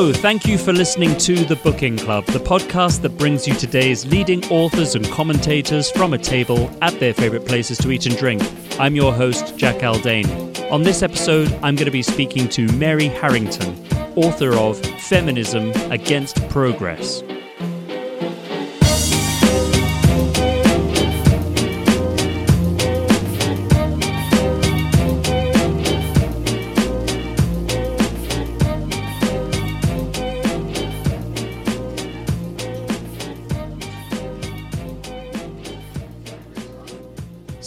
Hello, thank you for listening to The Booking Club, the podcast that brings you today's leading authors and commentators from a table at their favourite places to eat and drink. I'm your host, Jack Aldane. On this episode, I'm going to be speaking to Mary Harrington, author of Feminism Against Progress.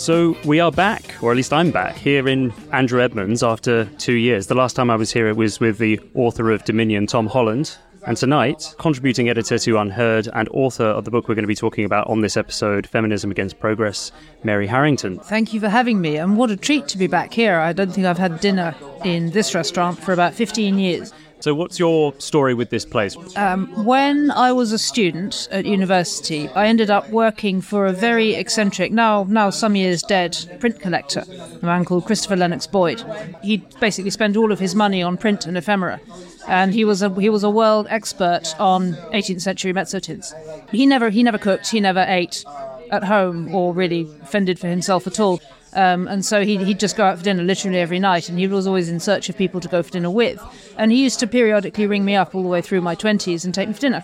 So we are back, or at least I'm back, here in Andrew Edmunds after two years. The last time I was here, it was with the author of Dominion, Tom Holland. And tonight, contributing editor to UnHerd and author of the book we're going to be talking about on this episode, Feminism Against Progress, Mary Harrington. Thank you for having me, and what a treat to be back here. I don't think I've had dinner in this restaurant for about 15 years. So, what's your story with this place? Um, when I was a student at university, I ended up working for a very eccentric, now now some years dead, print collector, a man called Christopher Lennox Boyd. He basically spent all of his money on print and ephemera, and he was a he was a world expert on 18th century mezzotints. He never he never cooked, he never ate at home or really fended for himself at all. Um, and so he'd, he'd just go out for dinner literally every night, and he was always in search of people to go for dinner with. And he used to periodically ring me up all the way through my 20s and take me for dinner.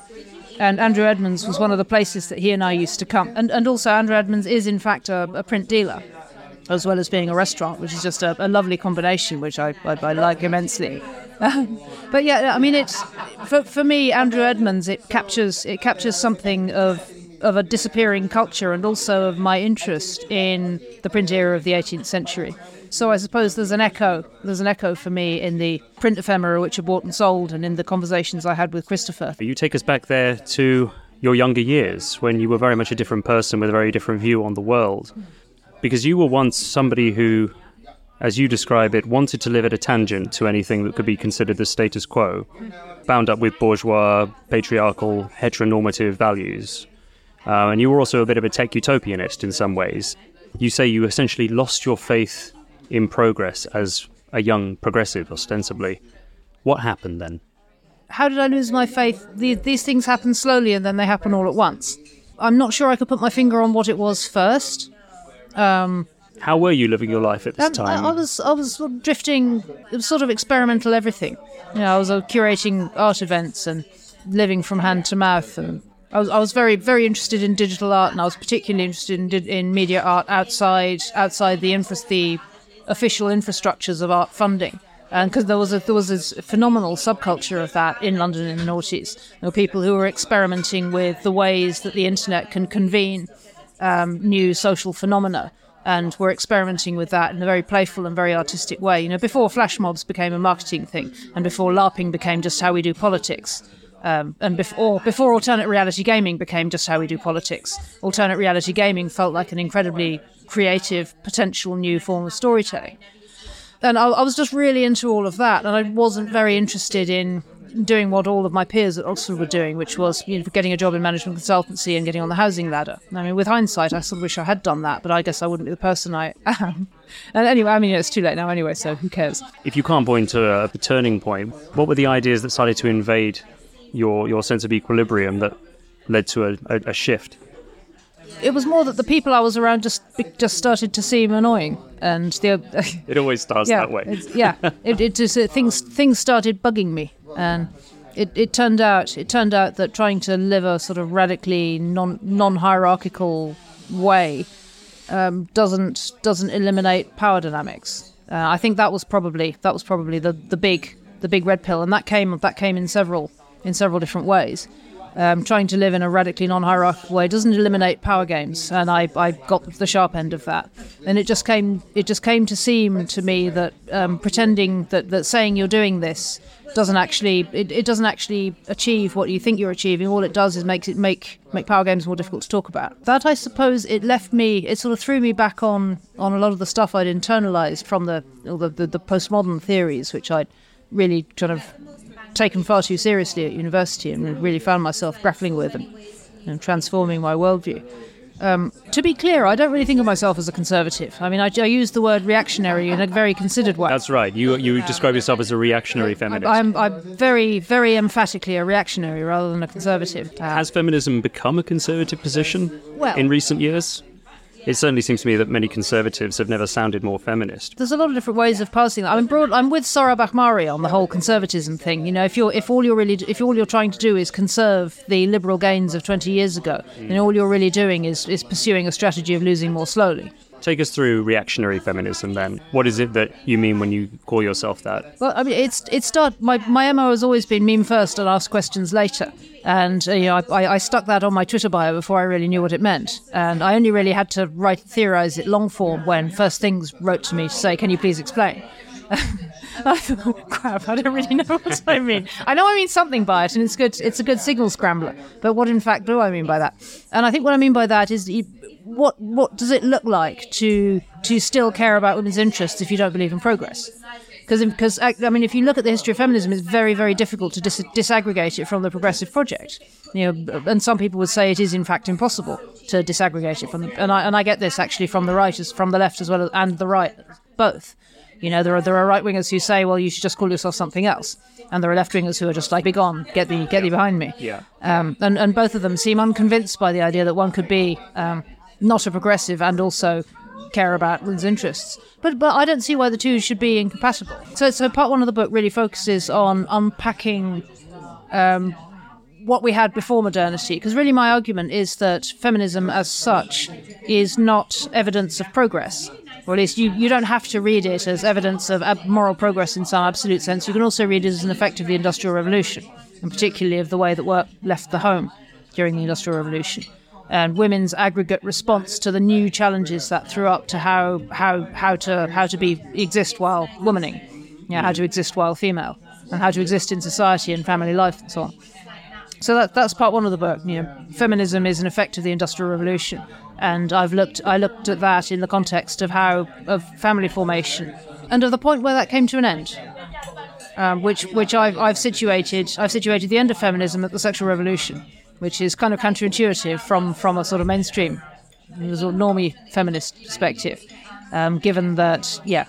And Andrew Edmunds was one of the places that he and I used to come. And, and also, Andrew Edmunds is, in fact, a, a print dealer, as well as being a restaurant, which is just a, a lovely combination, which I, I, I like immensely. but yeah, I mean, it's for, for me, Andrew Edmunds. It captures it captures something of of a disappearing culture and also of my interest in the print era of the 18th century. So I suppose there's an echo. There's an echo for me in the print ephemera which are bought and sold, and in the conversations I had with Christopher. You take us back there to your younger years when you were very much a different person with a very different view on the world, because you were once somebody who, as you describe it, wanted to live at a tangent to anything that could be considered the status quo, bound up with bourgeois, patriarchal, heteronormative values. Uh, and you were also a bit of a tech utopianist in some ways. You say you essentially lost your faith in progress as a young progressive, ostensibly. What happened then? How did I lose my faith? These, these things happen slowly and then they happen all at once. I'm not sure I could put my finger on what it was first. Um, How were you living your life at this um, time? I, I was I was sort of drifting. It was sort of experimental everything. You know, I was uh, curating art events and living from hand to mouth, and I was I was very very interested in digital art, and I was particularly interested in in media art outside outside the infra- the official infrastructures of art funding. Because there was a there was this phenomenal subculture of that in London in the noughties, there were people who were experimenting with the ways that the internet can convene um, new social phenomena, and were experimenting with that in a very playful and very artistic way. You know, before flash mobs became a marketing thing, and before LARPing became just how we do politics, um, and before before alternate reality gaming became just how we do politics, alternate reality gaming felt like an incredibly creative, potential new form of storytelling. And I, I was just really into all of that, and I wasn't very interested in doing what all of my peers at Oxford were doing, which was you know, getting a job in management consultancy and getting on the housing ladder. I mean, with hindsight, I sort of wish I had done that, but I guess I wouldn't be the person I am. And anyway, I mean, it's too late now anyway, so who cares? if you can't point to a turning point, what were the ideas that started to invade your, your sense of equilibrium that led to a, a, a shift? It was more that the people I was around just just started to seem annoying, and the It always starts yeah, that way. yeah, it, it just uh, things things started bugging me, and it, it turned out it turned out that trying to live a sort of radically non non hierarchical way um, doesn't doesn't eliminate power dynamics. Uh, I think that was probably that was probably the, the big the big red pill, and that came that came in several in several different ways. Um, trying to live in a radically non-hierarchical way doesn't eliminate power games, and I, I got the sharp end of that. And it just came it just came to seem to me that um, pretending that, that saying you're doing this doesn't actually it, it doesn't actually achieve what you think you're achieving. All it does is makes it make make power games more difficult to talk about. That I suppose it left me it sort of threw me back on on a lot of the stuff I'd internalized from the the, the, the postmodern theories, which I'd really kind of taken far too seriously at university and really found myself grappling with and, and transforming my worldview. Um, to be clear, I don't really think of myself as a conservative. I mean, I, I use the word reactionary in a very considered way. That's right. You you describe yourself as a reactionary feminist. I'm, I'm very, very emphatically a reactionary rather than a conservative. Has feminism become a conservative position Well- in recent years? It certainly seems to me that many conservatives have never sounded more feminist. There's a lot of different ways of passing that. I'm broad, I'm with Sohrab Ahmari on the whole conservatism thing. You know, if you're if all you're really if all you're trying to do is conserve the liberal gains of 20 years ago, then all you're really doing is is pursuing a strategy of losing more slowly. Take us through reactionary feminism then. What is it that you mean when you call yourself that? Well, I mean, it's it start my my MO has always been meme first and ask questions later, and uh, you know I, I stuck that on my Twitter bio before I really knew what it meant, and I only really had to write theorize it long form when First Things wrote to me to say, "Can you please explain?" I thought, crap, I don't really know what I mean. I know I mean something by it, and it's good. It's a good signal scrambler. But what in fact do I mean by that? And I think what I mean by that is what what does it look like to to still care about women's interests if you don't believe in progress? Because because I mean, if you look at the history of feminism, it's very very difficult to dis- disaggregate it from the progressive project. You know, and some people would say it is in fact impossible to disaggregate it from. The, and I and I get this actually from the right as from the left as well and the right both. You know, there are there are right wingers who say, well, you should just call yourself something else, and there are left wingers who are just like, be gone, get thee, get thee behind me. Yeah. Um, and and both of them seem unconvinced by the idea that one could be um, not a progressive and also care about women's interests. But but I don't see why the two should be incompatible. So so part one of the book really focuses on unpacking um, what we had before modernity, because really my argument is that feminism as such is not evidence of progress. Or at least you, you don't have to read it as evidence of moral progress in some absolute sense. You can also read it as an effect of the Industrial Revolution, and particularly of the way that work left the home during the Industrial Revolution. And women's aggregate response to the new challenges that threw up to how how how to how to be exist while womaning, yeah, how to exist while female, and how to exist in society and family life and so on. So that, that's part one of the book. You know, feminism is an effect of the Industrial Revolution, and I've looked I looked at that in the context of how of family formation, and of the point where that came to an end, um, which which I've, I've situated I've situated the end of feminism at the sexual revolution, which is kind of counterintuitive from from a sort of mainstream, sort of normie feminist perspective, um, given that yeah.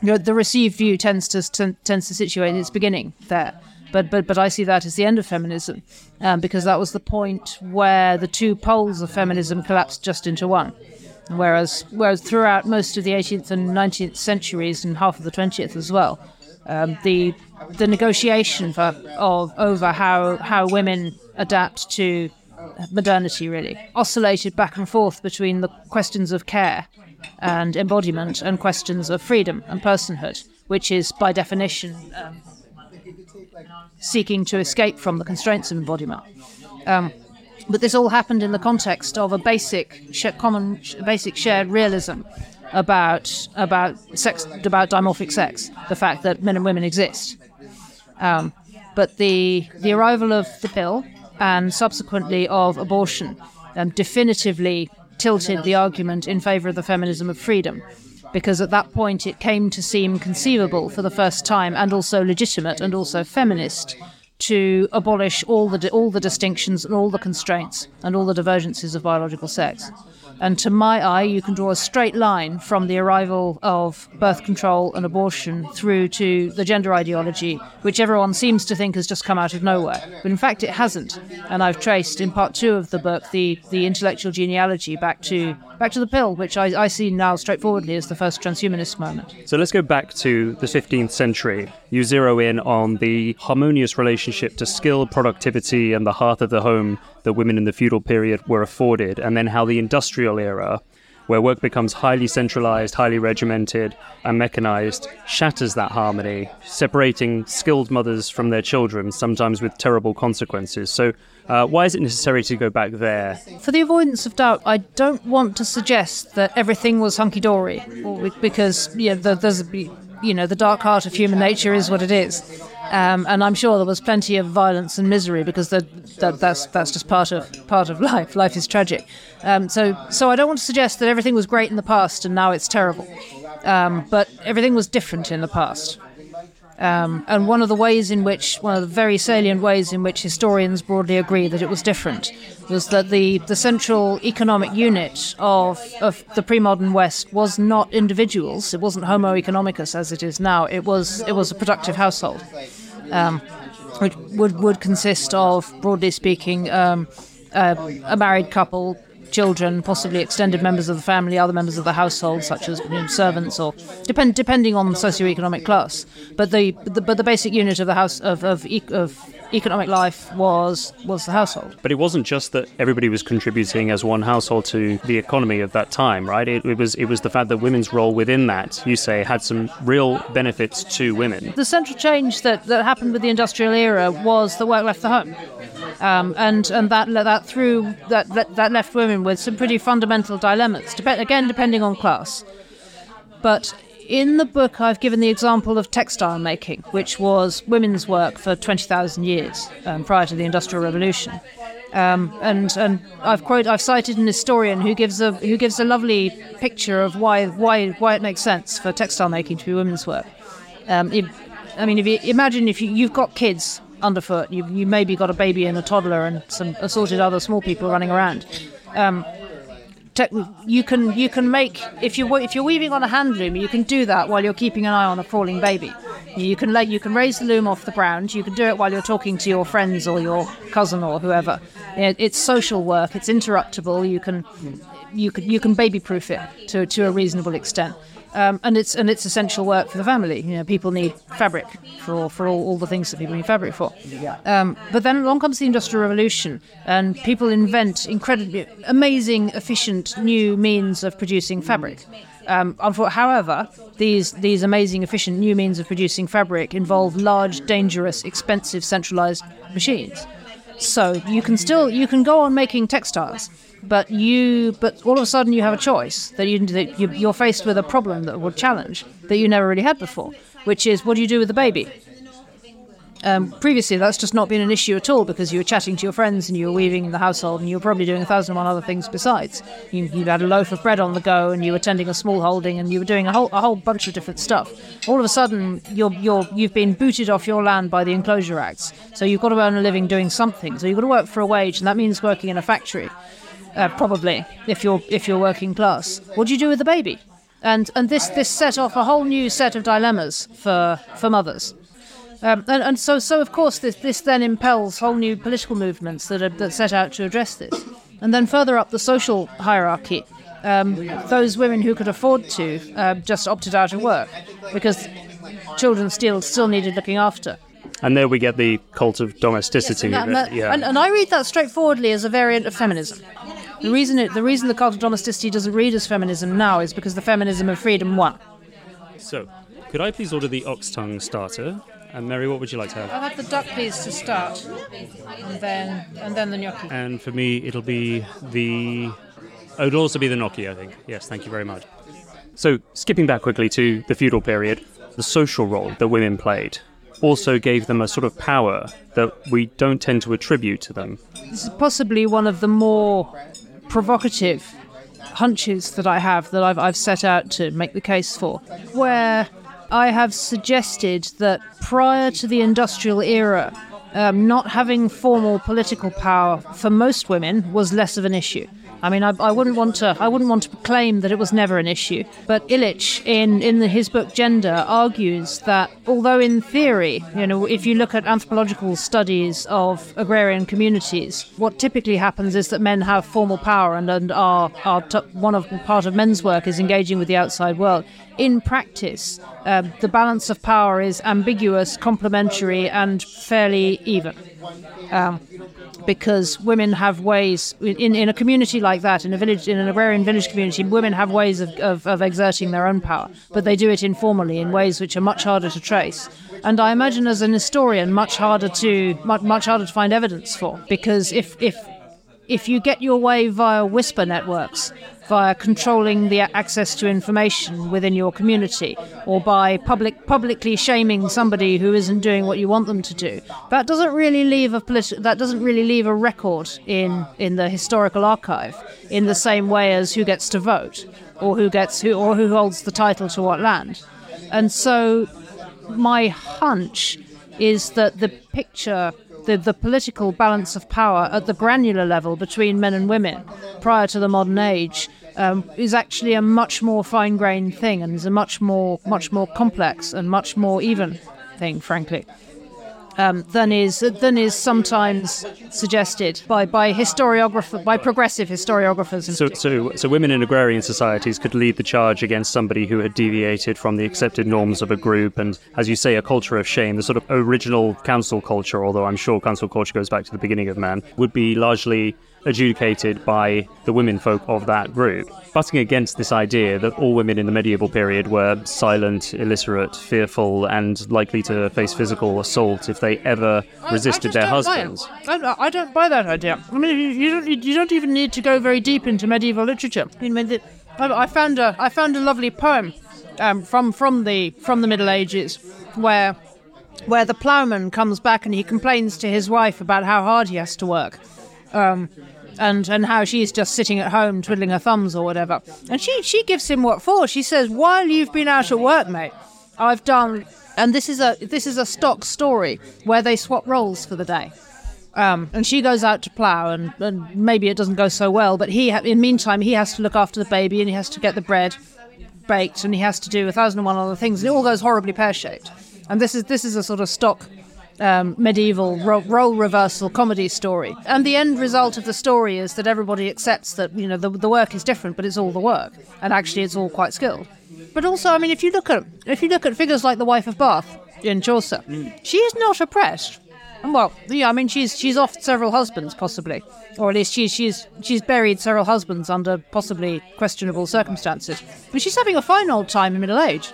No, the received view tends to tends to situate its beginning there. But, but but I see that as the end of feminism, um, because that was the point where the two poles of feminism collapsed just into one. Whereas whereas throughout most of the 18th and 19th centuries and half of the 20th as well, um, the the negotiation for, of over how how women adapt to modernity really oscillated back and forth between the questions of care and embodiment and questions of freedom and personhood, which is by definition um, seeking to escape from the constraints of embodiment. Um, but this all happened in the context of a basic, common, basic shared realism about about sex, about dimorphic sex, the fact that men and women exist. Um, but the the arrival of the pill and subsequently of abortion um, definitively tilted the argument in favour of the feminism of freedom, because at that point it came to seem conceivable for the first time and also legitimate and also feminist to abolish all the all the distinctions and all the constraints and all the divergences of biological sex. And to my eye, you can draw a straight line from the arrival of birth control and abortion through to the gender ideology, which everyone seems to think has just come out of nowhere. But in fact, it hasn't. And I've traced in part two of the book the, the intellectual genealogy back to back to the pill, which I, I see now straightforwardly as the first transhumanist moment. So let's go back to the 15th century. You zero in on the harmonious relationship to skill, productivity, and the hearth of the home that women in the feudal period were afforded, and then how the industrial era, where work becomes highly centralized, highly regimented, and mechanized, shatters that harmony, separating skilled mothers from their children, sometimes with terrible consequences. So, uh, why is it necessary to go back there? For the avoidance of doubt, I don't want to suggest that everything was hunky dory, because yeah, there's a, you know the dark heart of human nature is what it is. Um, and I'm sure there was plenty of violence and misery because the, that, that's that's just part of part of life. Life is tragic. Um, so so I don't want to suggest that everything was great in the past and now it's terrible. Um, but everything was different in the past. Um, and one of the ways in which, one of the very salient ways in which historians broadly agree that it was different, was that the, the central economic unit of, of the pre-modern West was not individuals. It wasn't Homo economicus as it is now. It was it was a productive household, um, which would would consist of, broadly speaking, um, a married couple children, possibly extended members of the family, other members of the household, such as servants, or depend, depending on socioeconomic class. But the, the but the basic unit of the house of of, of economic life was was the household. But it wasn't just that everybody was contributing as one household to the economy of that time, right? It, it, was it was the fact that women's role within that, you say, had some real benefits to women. The central change that, that happened with the industrial era was the work left the home. Um, and and that that threw that that left women with some pretty fundamental dilemmas. Dep- again, depending on class. But in the book, I've given the example of textile making, which was women's work for 20,000 years um, prior to the Industrial Revolution. Um, and and I've quote I've cited an historian who gives a who gives a lovely picture of why why why it makes sense for textile making to be women's work. Um, I mean, if you imagine if you, you've got kids underfoot. You you maybe got a baby and a toddler and some assorted other small people running around. Um, te- you can you can make if you if you're weaving on a hand loom, you can do that while you're keeping an eye on a crawling baby. You can lay, you can raise the loom off the ground. You can do it while you're talking to your friends or your cousin or whoever. It, it's social work. It's interruptible. You can you can you can baby proof it to to a reasonable extent. Um, and it's and it's essential work for the family. You know, people need fabric for for all, all the things that people need fabric for. Um, but then along comes the Industrial Revolution, and people invent incredibly amazing, efficient new means of producing fabric. Um, however, these these amazing, efficient new means of producing fabric involve large, dangerous, expensive, centralized machines. So you can still you can go on making textiles but you but all of a sudden you have a choice that you that you, are faced with a problem that would challenge that you never really had before, which is what do you do with the baby? Um, previously, that's just not been an issue at all because you were chatting to your friends and you were weaving in the household and you were probably doing a thousand and one other things besides. You, you had a loaf of bread on the go and you were tending a small holding and you were doing a whole, a whole bunch of different stuff. All of a sudden, you're, you're, you've been booted off your land by the Enclosure Acts. So you've got to earn a living doing something. So you've got to work for a wage, and that means working in a factory uh, probably if you're if you're working class. What do you do with the baby? And and this this set off a whole new set of dilemmas for for mothers. Um, and, and so so of course this this then impels whole new political movements that are that set out to address this. And then further up the social hierarchy, um, those women who could afford to uh, just opted out of work because children still still needed looking after. And there we get the cult of domesticity. Yes, and, that, and, that, yeah. and, and I read that straightforwardly as a variant of feminism. The reason it, the reason the cult of domesticity doesn't read as feminism now is because the feminism of freedom won. So, could I please order the ox tongue starter? And Mary, what would you like to have? I'll have the duck, please, to start, and then and then the gnocchi. And for me, it'll be the. Oh, it'll also be the gnocchi, I think. Yes, thank you very much. So, skipping back quickly to the feudal period, the social role that women played also gave them a sort of power that we don't tend to attribute to them. This is possibly one of the more provocative hunches that I have that I've, I've set out to make the case for, where I have suggested that prior to the industrial era, um, not having formal political power for most women was less of an issue. I mean, I, I, wouldn't want to. I wouldn't want to claim that it was never an issue. But Illich, in in his book Gender, argues that although in theory, you know, if you look at anthropological studies of agrarian communities, what typically happens is that men have formal power and and are are t- one of part of men's work is engaging with the outside world. In practice, um, the balance of power is ambiguous, complementary, and fairly even. Um, because women have ways in, in a community like that, in a village, in an agrarian village community, women have ways of, of, of exerting their own power, but they do it informally in ways which are much harder to trace. And I imagine, as an historian, much harder to much, much harder to find evidence for, because if if if you get your way via whisper networks, via controlling the access to information within your community or by public publicly shaming somebody who isn't doing what you want them to do. That doesn't really leave a politi- that doesn't really leave a record in in the historical archive in the same way as who gets to vote or who gets who or who holds the title to what land. And so my hunch is that the picture, the, the political balance of power at the granular level between men and women prior to the modern age um, is actually a much more fine-grained thing and is a much more much more complex and much more even thing, frankly um, than is than is sometimes suggested by by historiographer by progressive historiographers. So, so, so women in agrarian societies could lead the charge against somebody who had deviated from the accepted norms of a group, and as you say, a culture of shame, the sort of original cancel culture. Although I'm sure cancel culture goes back to the beginning of man, would be largely adjudicated by the women folk of that group, butting against this idea that all women in the medieval period were silent, illiterate, fearful, and likely to face physical assault if they ever resisted their husbands. I, I, don't buy that idea. I mean, you don't, you don't even need to go very deep into medieval literature. I mean, I found a, I found a lovely poem um, from from the from the Middle Ages where where the ploughman comes back and he complains to his wife about how hard he has to work. Um, and and how she's just sitting at home twiddling her thumbs or whatever. And she she gives him what for. She says, "While you've been out at work, mate, I've done." And this is a this is a stock story where they swap roles for the day. Um, and she goes out to plough, and, and maybe it doesn't go so well. But he, ha- in the meantime, he has to look after the baby, and he has to get the bread baked, and he has to do a thousand and one other things, and it all goes horribly pear shaped. And this is this is a sort of stock um, medieval ro- role reversal comedy story. And the end result of the story is that everybody accepts that you know the, the work is different, but it's all the work, and actually it's all quite skilled. But also, I mean, if you look at if you look at figures like the wife of Bath in Chaucer, mm. she is not oppressed. Well, yeah, I mean, she's she's off several husbands, possibly, or at least she's she's she's buried several husbands under possibly questionable circumstances. But she's having a fine old time in middle age.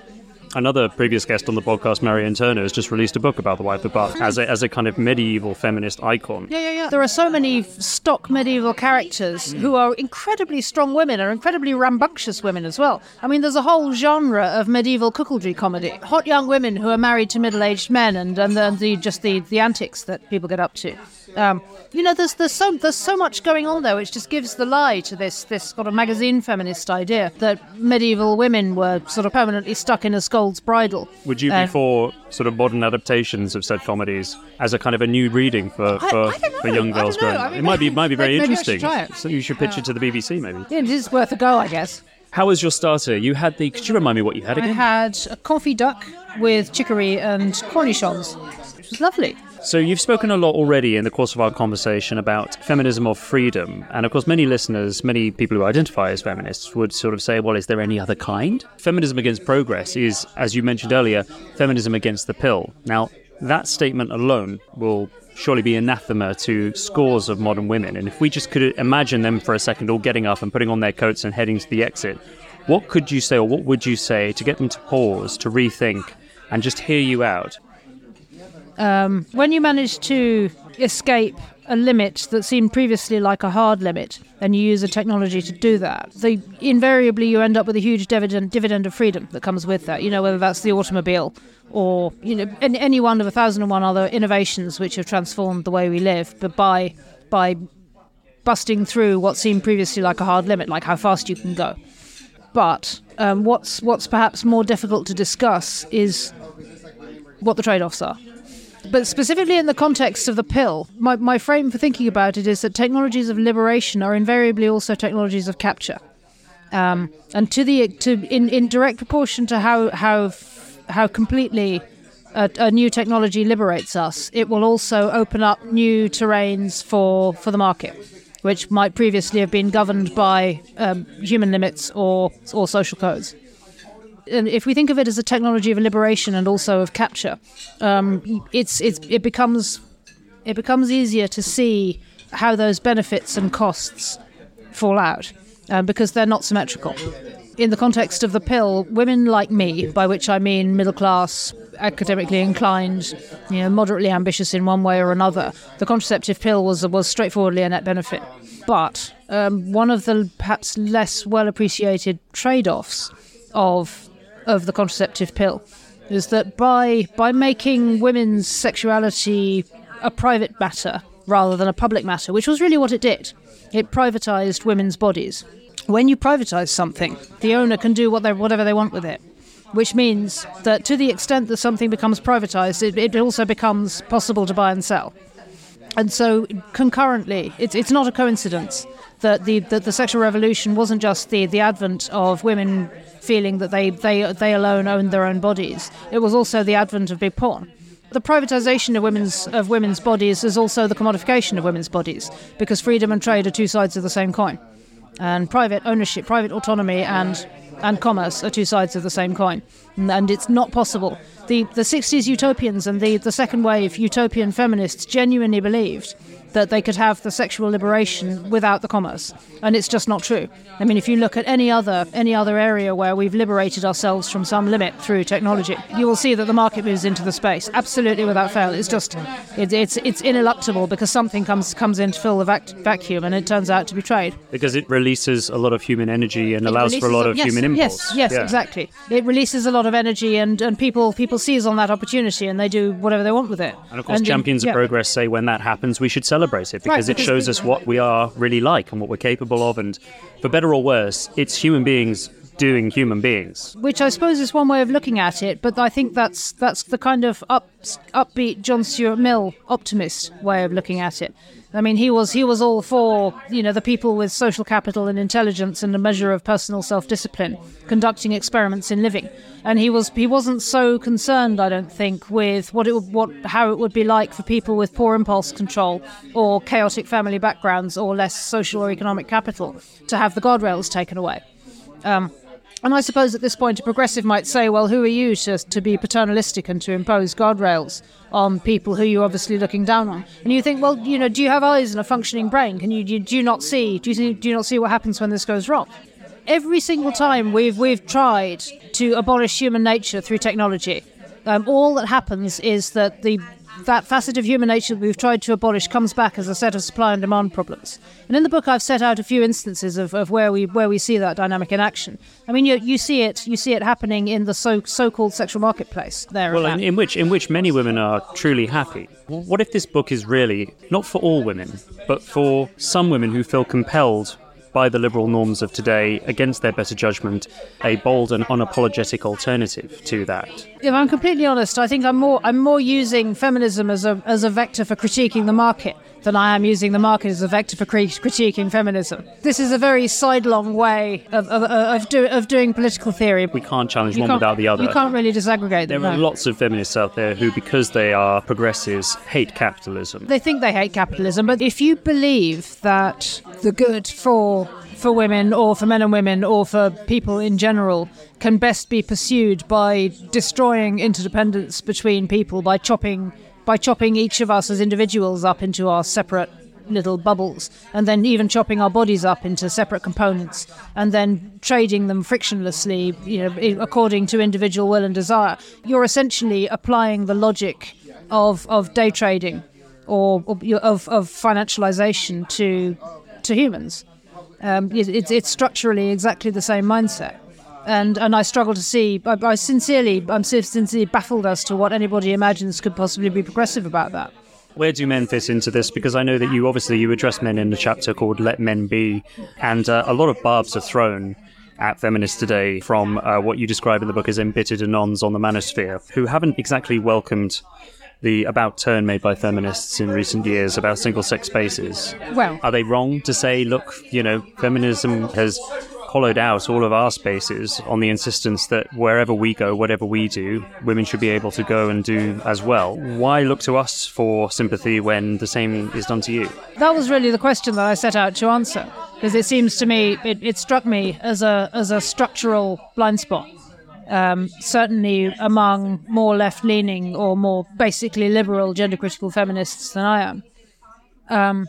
Another previous guest on the podcast, Marion Turner, has just released a book about the wife of Bath as a, as a kind of medieval feminist icon. Yeah, yeah, yeah. There are so many stock medieval characters mm. who are incredibly strong women, are incredibly rambunctious women as well. I mean, there's a whole genre of medieval cuckoldry comedy. Hot young women who are married to middle-aged men and, and the, the just the, the antics that people get up to. Um, you know, there's there's so there's so much going on there, which just gives the lie to this this sort of magazine feminist idea that medieval women were sort of permanently stuck in a scold's bridle. Would you be uh, for sort of modern adaptations of said comedies as a kind of a new reading for for, I, I for young girls growing up? Mean, it might be might be very interesting. So you should pitch uh, it to the BBC, maybe. Yeah, it is worth a go, I guess. How was your starter? You had the. Could you remind me what you had again? I had a confit duck with chicory and cornichons, which was lovely. So, you've spoken a lot already in the course of our conversation about feminism of freedom. And of course, many listeners, many people who identify as feminists would sort of say, well, is there any other kind? Feminism against progress is, as you mentioned earlier, feminism against the pill. Now, that statement alone will surely be anathema to scores of modern women. And if we just could imagine them for a second all getting up and putting on their coats and heading to the exit, what could you say or what would you say to get them to pause, to rethink, and just hear you out? Um, when you manage to escape a limit that seemed previously like a hard limit, and you use a technology to do that, the, invariably you end up with a huge dividend, dividend of freedom that comes with that. You know, whether that's the automobile or you know any, any one of a thousand and one other innovations which have transformed the way we live, but by by busting through what seemed previously like a hard limit, like how fast you can go. But um, what's what's perhaps more difficult to discuss is what the trade-offs are. But specifically in the context of the pill, my, my frame for thinking about it is that technologies of liberation are invariably also technologies of capture. Um, and to the to in, in direct proportion to how how how completely a, a, new technology liberates us, it will also open up new terrains for for the market, which might previously have been governed by um, human limits or or social codes if we think of it as a technology of liberation and also of capture, um, it's, it's it becomes it becomes easier to see how those benefits and costs fall out uh, because they're not symmetrical. In the context of the pill, women like me, by which I mean middle class, academically inclined, you know, moderately ambitious in one way or another, the contraceptive pill was was straightforwardly a net benefit. But um, one of the perhaps less well appreciated trade offs of of the contraceptive pill is that by by making women's sexuality a private matter rather than a public matter, which was really what it did, it privatized women's bodies. When you privatize something, the owner can do what they, whatever they want with it. which means that to the extent that something becomes privatized, it, it also becomes possible to buy and sell. And so, concurrently, it's, it's not a coincidence that the, the sexual revolution wasn't just the, the advent of women feeling that they, they, they alone owned their own bodies, it was also the advent of big porn. The privatization of women's of women's bodies is also the commodification of women's bodies because freedom and trade are two sides of the same coin, and private ownership, private autonomy, and and commerce are two sides of the same coin, and it's not possible. The the 60s utopians and the the second wave utopian feminists genuinely believed that they could have the sexual liberation without the commerce, and it's just not true. I mean, if you look at any other any other area where we've liberated ourselves from some limit through technology, you will see that the market moves into the space absolutely without fail. It's just it, it's it's ineluctable because something comes comes in to fill the vac- vacuum, and it turns out to be trade. Because it releases a lot of human energy and it allows for a lot of yes, human impulse. Yes, yes, Yeah. exactly. It releases a lot of energy, and, and people people seize on that opportunity, and they do whatever they want with it. And of course, uh, champions yeah. of progress say when that happens, we should celebrate it because it because shows us what we are really like and what we're capable of. And for better or worse, it's human beings doing human beings. which I suppose is one way of looking at it, but I think that's that's the kind of up, upbeat John Stuart Mill optimist way of looking at it. I mean, he was he was all for you know the people with social capital and intelligence and a measure of personal self-discipline conducting experiments in living, and he was he wasn't so concerned, I don't think, with what it what how it would be like for people with poor impulse control or chaotic family backgrounds or less social or economic capital to have the guardrails taken away. Um, and I suppose at this point, a progressive might say, well, who are you to, to be paternalistic and to impose guardrails on people who you're obviously looking down on? And you think, well, you know, do you have eyes and a functioning brain? Can you, do you, do you not see? Do you, do you not see what happens when this goes wrong? Every single time we've, we've tried to abolish human nature through technology, um, all that happens is that the that facet of human nature that we've tried to abolish comes back as a set of supply and demand problems. And in the book, I've set out a few instances of, of where we where we see that dynamic in action. I mean, you, you see it you see it happening in the so so called sexual marketplace. There, Well, in, in which in which many women are truly happy. What if this book is really not for all women, but for some women who feel compelled by the liberal norms of today against their better judgment, a bold and unapologetic alternative to that? If I'm completely honest, I think I'm more I'm more using feminism as a as a vector for critiquing the market than I am using the market as a vector for critiquing feminism. This is a very sidelong way of of, of, do, of doing political theory. We can't challenge You one can't- without the other. You can't really disaggregate There are no. lots of feminists out there who, because they are progressives, hate capitalism. They think they hate capitalism, but if you believe that the good for for women or for men and women or for people in general can best be pursued by destroying interdependence between people by chopping by chopping each of us as individuals up into our separate little bubbles and then even chopping our bodies up into separate components and then trading them frictionlessly you know according to individual will and desire. You're essentially applying the logic of of day trading or, of of financialization to to humans. Um, it, it's it's structurally exactly the same mindset and and I struggle to see I, I sincerely I'm sincerely baffled as to what anybody imagines could possibly be progressive about that Where do men fit into this? Because I know that you obviously you address men in the chapter called "Let Men Be," and uh, a lot of barbs are thrown at feminists today from uh, what you describe in the book as embittered anons on the manosphere, who haven't exactly welcomed the about turn made by feminists in recent years about single-sex spaces. well Are they wrong to say, look, you know, feminism has hollowed out all of our spaces on the insistence that wherever we go, whatever we do, women should be able to go and do as well? Why look to us for sympathy when the same is done to you? that was really the question that I set out to answer because it seems to me it, it struck me as a as a structural blind spot. Um, certainly among more left leaning or more basically liberal gender critical feminists than I am. Um,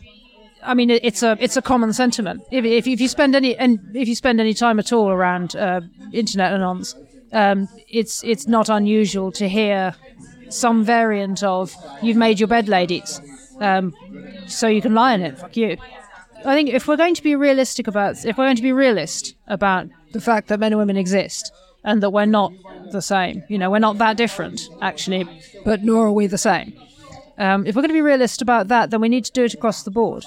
I mean, it's a it's a common sentiment. If, if, if you spend any and if you spend any time at all around uh, internet anons, um, it's it's not unusual to hear some variant of "You've made your bed, ladies," um, so you can lie in it. Fuck you. I think if we're going to be realistic about if we're going to be realist about the fact that men and women exist and that we're not the same, you know, we're not that different actually, but nor are we the same. Um, if we're going to be realist about that, then we need to do it across the board,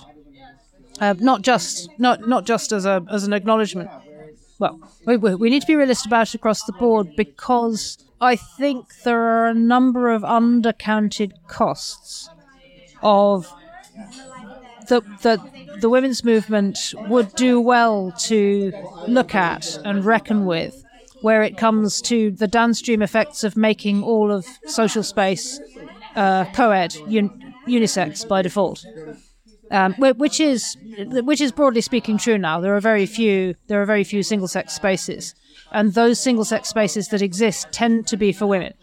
uh, not just not not just as a as an acknowledgement. well, we, we need to be realistic about it across the board because I think there are a number of undercounted costs of the, the, the women's movement would do well to look at and reckon with where it comes to the downstream effects of making all of social space uh, co-ed, un- unisex by default. Um, which is which is broadly speaking true now. There are very few there are very few single sex spaces, and those single sex spaces that exist tend to be for women.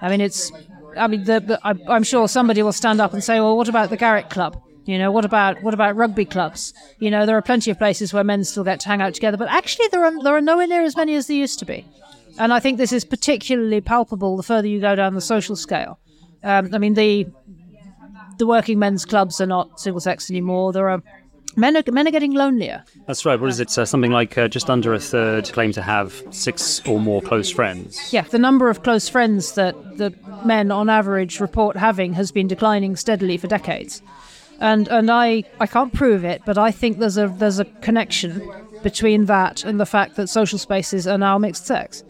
I mean, it's I mean, the, the, I'm sure somebody will stand up and say, "Well, what about the Garrick Club? You know, what about what about rugby clubs? You know, there are plenty of places where men still get to hang out together, but actually, there are there are nowhere near as many as there used to be." And I think this is particularly palpable the further you go down the social scale. Um, I mean, the the working men's clubs are not single sex anymore. There are men are men are getting lonelier. That's right. What is it? Uh, something like uh, just under a third claim to have six or more close friends. Yeah, the number of close friends that the men on average report having has been declining steadily for decades. And and I, I can't prove it, but I think there's a there's a connection between that and the fact that social spaces are now mixed sex.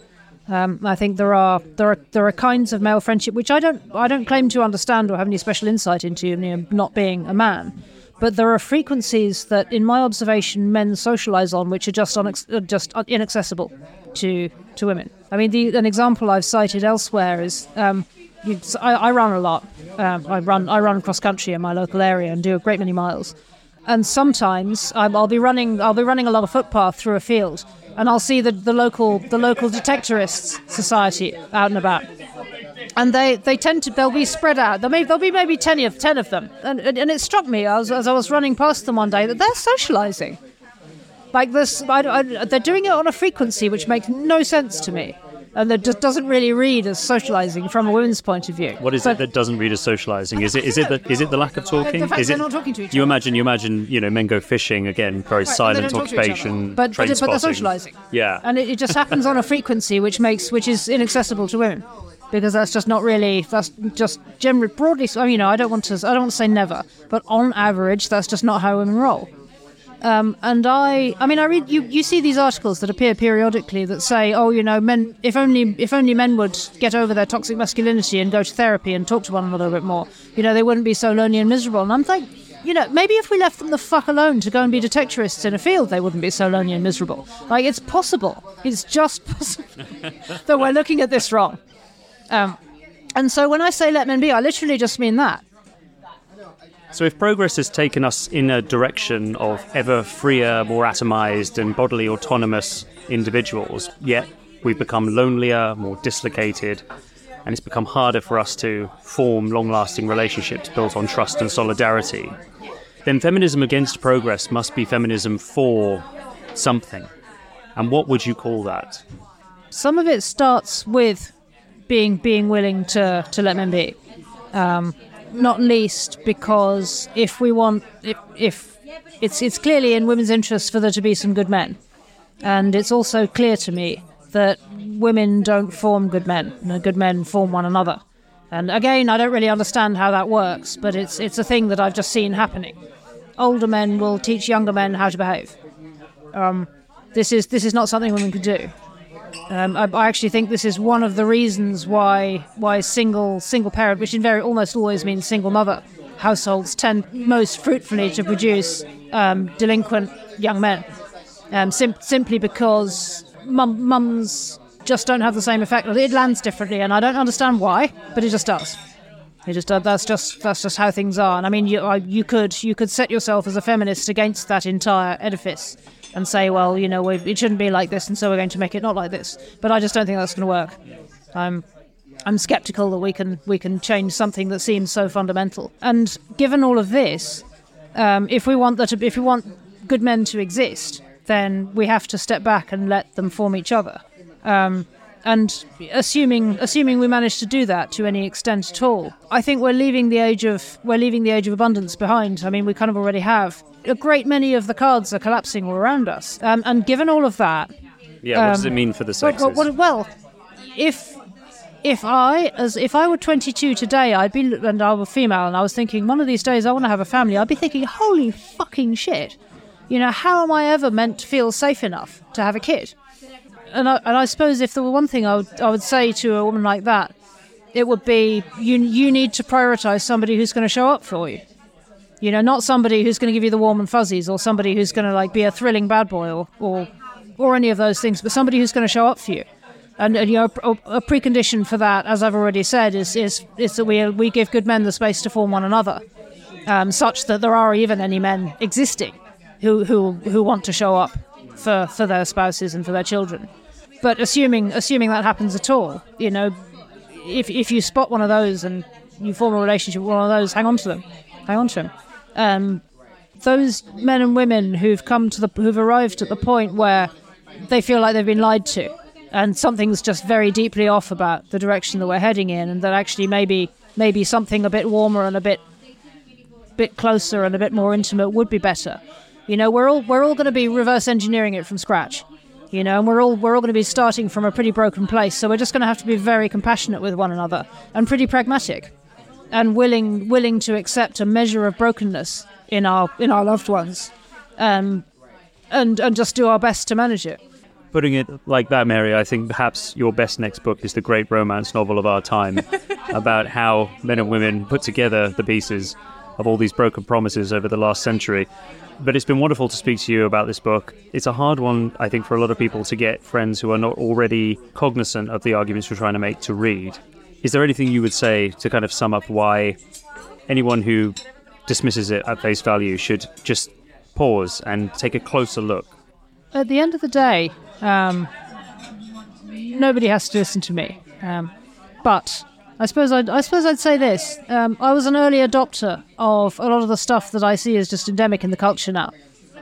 Um, I think there are there are there are kinds of male friendship which I don't I don't claim to understand or have any special insight into, you know, not being a man. But there are frequencies that, in my observation, men socialise on, which are just unex- uh, just inaccessible to to women. I mean, the, an example I've cited elsewhere is um, you, I, I, run a lot. Um, I run I run cross country in my local area and do a great many miles. And sometimes um, I'll be running I'll be running along a footpath through a field, and I'll see the, the local the local detectorists society out and about. And they, they tend to they'll be spread out. There may there'll be maybe ten of ten of them. And and, and it struck me as, as I was running past them one day that they're socialising. Like this, I, I, they're doing it on a frequency which makes no sense to me and that just doesn't really read as socializing from a women's point of view. What is but, it that doesn't read as socializing? Is it is it the is it the lack of talking? The fact is they're it, not talking to each you imagine you imagine you know men go fishing again, very right, silent occupation, but but, but they're socializing. Yeah, and it, it just happens on a frequency which makes which is inaccessible to women because that's just not really that's just generally broadly. I mean, you know, I don't want to I don't want to say never, but on average, that's just not how women roll. Um, and I, I mean, I read you. You see these articles that appear periodically that say, "Oh, you know, men. If only, if only men would get over their toxic masculinity and go to therapy and talk to one another a bit more, you know, they wouldn't be so lonely and miserable." And I'm like, you know, maybe if we left them the fuck alone to go and be detectorists in a field, they wouldn't be so lonely and miserable. Like, it's possible. It's just possible that we're looking at this wrong. Um, and so when I say let men be, I literally just mean that. So, if progress has taken us in a direction of ever freer, more atomized, and bodily autonomous individuals, yet we've become lonelier, more dislocated, and it's become harder for us to form long lasting relationships built on trust and solidarity, then feminism against progress must be feminism for something. And what would you call that? Some of it starts with being being willing to, to let men be. Um, not least because if we want, if, if it's it's clearly in women's interest for there to be some good men, and it's also clear to me that women don't form good men, and good men form one another. And again, I don't really understand how that works, but it's it's a thing that I've just seen happening. Older men will teach younger men how to behave. Um, this is this is not something women can do. Um, I, I, actually think this is one of the reasons why why single single parent, which in very almost always means single mother, households tend most fruitfully to produce um, delinquent young men, um, sim- simply because mum, mums just don't have the same effect. It lands differently, and I don't understand why, but it just does. It just uh, that's just that's just how things are. And I mean, you uh, you could you could set yourself as a feminist against that entire edifice and say, well, you know, it shouldn't be like this, and so we're going to make it not like this. But I just don't think that's going to work. I'm I'm skeptical that we can we can change something that seems so fundamental. And given all of this, um, if we want that, if we want good men to exist, then we have to step back and let them form each other. Um, and assuming assuming we manage to do that to any extent at all, I think we're leaving the age of we're leaving the age of abundance behind. I mean, we kind of already have. A great many of the cards are collapsing all around us, um, and given all of that, yeah, what does it um, mean for the sexes? Well, well, well, if if I as if I were 22 today, I'd be and I were female, and I was thinking one of these days I want to have a family. I'd be thinking, holy fucking shit! you know, how am I ever meant to feel safe enough to have a kid? And I, and I suppose if there were one thing I would, I would say to a woman like that, it would be you, you need to prioritize somebody who's going to show up for you. You know, not somebody who's going to give you the warm and fuzzies or somebody who's going to like be a thrilling bad boy or, or, or any of those things, but somebody who's going to show up for you. And, and you know, a, precondition for that, as I've already said, is, is, is that we, we give good men the space to form one another, um, such that there are even any men existing who, who, who want to show up for, for their spouses and for their children. But assuming assuming that happens at all, you know, if if you spot one of those and you form a relationship with one of those, hang on to them, hang on to them. Um, those men and women who've come to the who've arrived at the point where they feel like they've been lied to, and something's just very deeply off about the direction that we're heading in, and that actually maybe maybe something a bit warmer and a bit bit closer and a bit more intimate would be better. You know, we're all we're all going to be reverse engineering it from scratch. You know, and we're all we're all going to be starting from a pretty broken place. So we're just going to have to be very compassionate with one another and pretty pragmatic, and willing willing to accept a measure of brokenness in our in our loved ones, um, and and just do our best to manage it. Putting it like that, Mary, I think perhaps your best next book is the great romance novel of our time, about how men and women put together the pieces of all these broken promises over the last century but it's been wonderful to speak to you about this book. It's a hard one, I think, for a lot of people to get friends who are not already cognizant of the arguments you're trying to make to read. Is there anything you would say to kind of sum up why anyone who dismisses it at face value should just pause and take a closer look? At the end of the day, um, nobody has to listen to me. Um, but I suppose I'd, I suppose I'd say this. Um, I was an early adopter of a lot of the stuff that I see as just endemic in the culture now.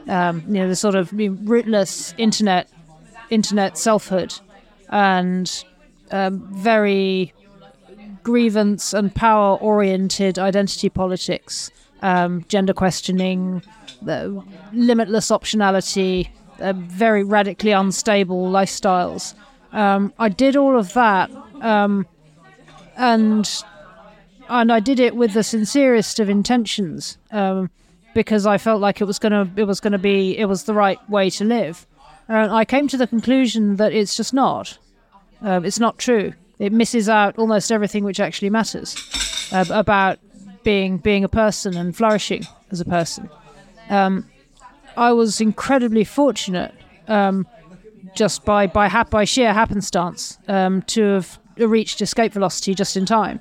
Um, you know, the sort of rootless internet, internet selfhood, and um, very grievance and power oriented identity politics, um, gender questioning, limitless optionality, uh, very radically unstable lifestyles. Um, I did all of that um, and and I did it with the sincerest of intentions um, because I felt like it was gonna it was gonna be it was the right way to live. And I came to the conclusion that it's just not. Um, it's not true. It misses out almost everything which actually matters uh, about being being a person and flourishing as a person. Um, I was incredibly fortunate, um, just by by by sheer happenstance, um, to have reached escape velocity just in time.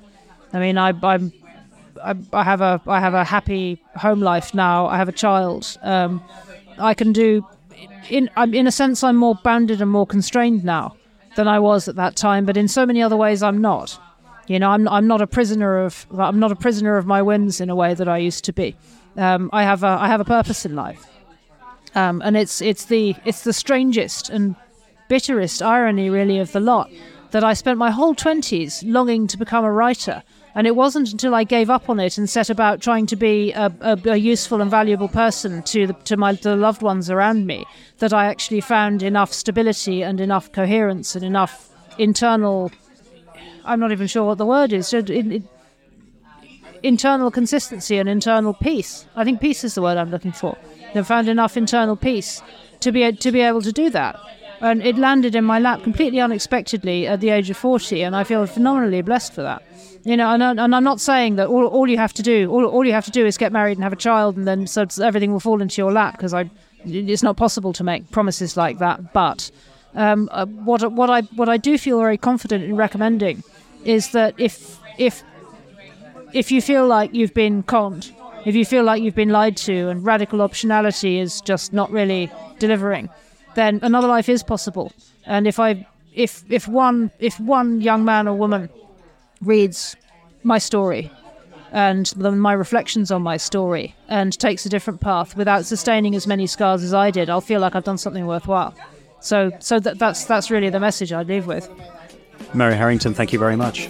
I mean, I, I'm, I, I have a I have a happy home life now. I have a child. Um, I can do, in I'm in a sense, I'm more bounded and more constrained now than I was at that time. But in so many other ways, I'm not. You know, I'm I'm not a prisoner of I'm not a prisoner of my whims in a way that I used to be. Um, I have a I have a purpose in life, um, and it's it's the it's the strangest and bitterest irony really of the lot that I spent my whole 20s longing to become a writer. And it wasn't until I gave up on it and set about trying to be a, a, a useful and valuable person to the, to my the loved ones around me that I actually found enough stability and enough coherence and enough internal. I'm not even sure what the word is. internal consistency and internal peace. I think peace is the word I'm looking for. I found enough internal peace to be to be able to do that and it landed in my lap completely unexpectedly at the age of 40 and i feel phenomenally blessed for that you know and, and i'm not saying that all, all you have to do all, all you have to do is get married and have a child and then so everything will fall into your lap because i it's not possible to make promises like that but um, uh, what what I what I do feel very confident in recommending is that if if if you feel like you've been conned, if you feel like you've been lied to, and radical optionality is just not really delivering, then another life is possible. And if I if if one if one young man or woman reads my story and my reflections on my story and takes a different path without sustaining as many scars as I did, I'll feel like I've done something worthwhile. So so that, that's that's really the message I leave with. Mary Harrington, thank you very much.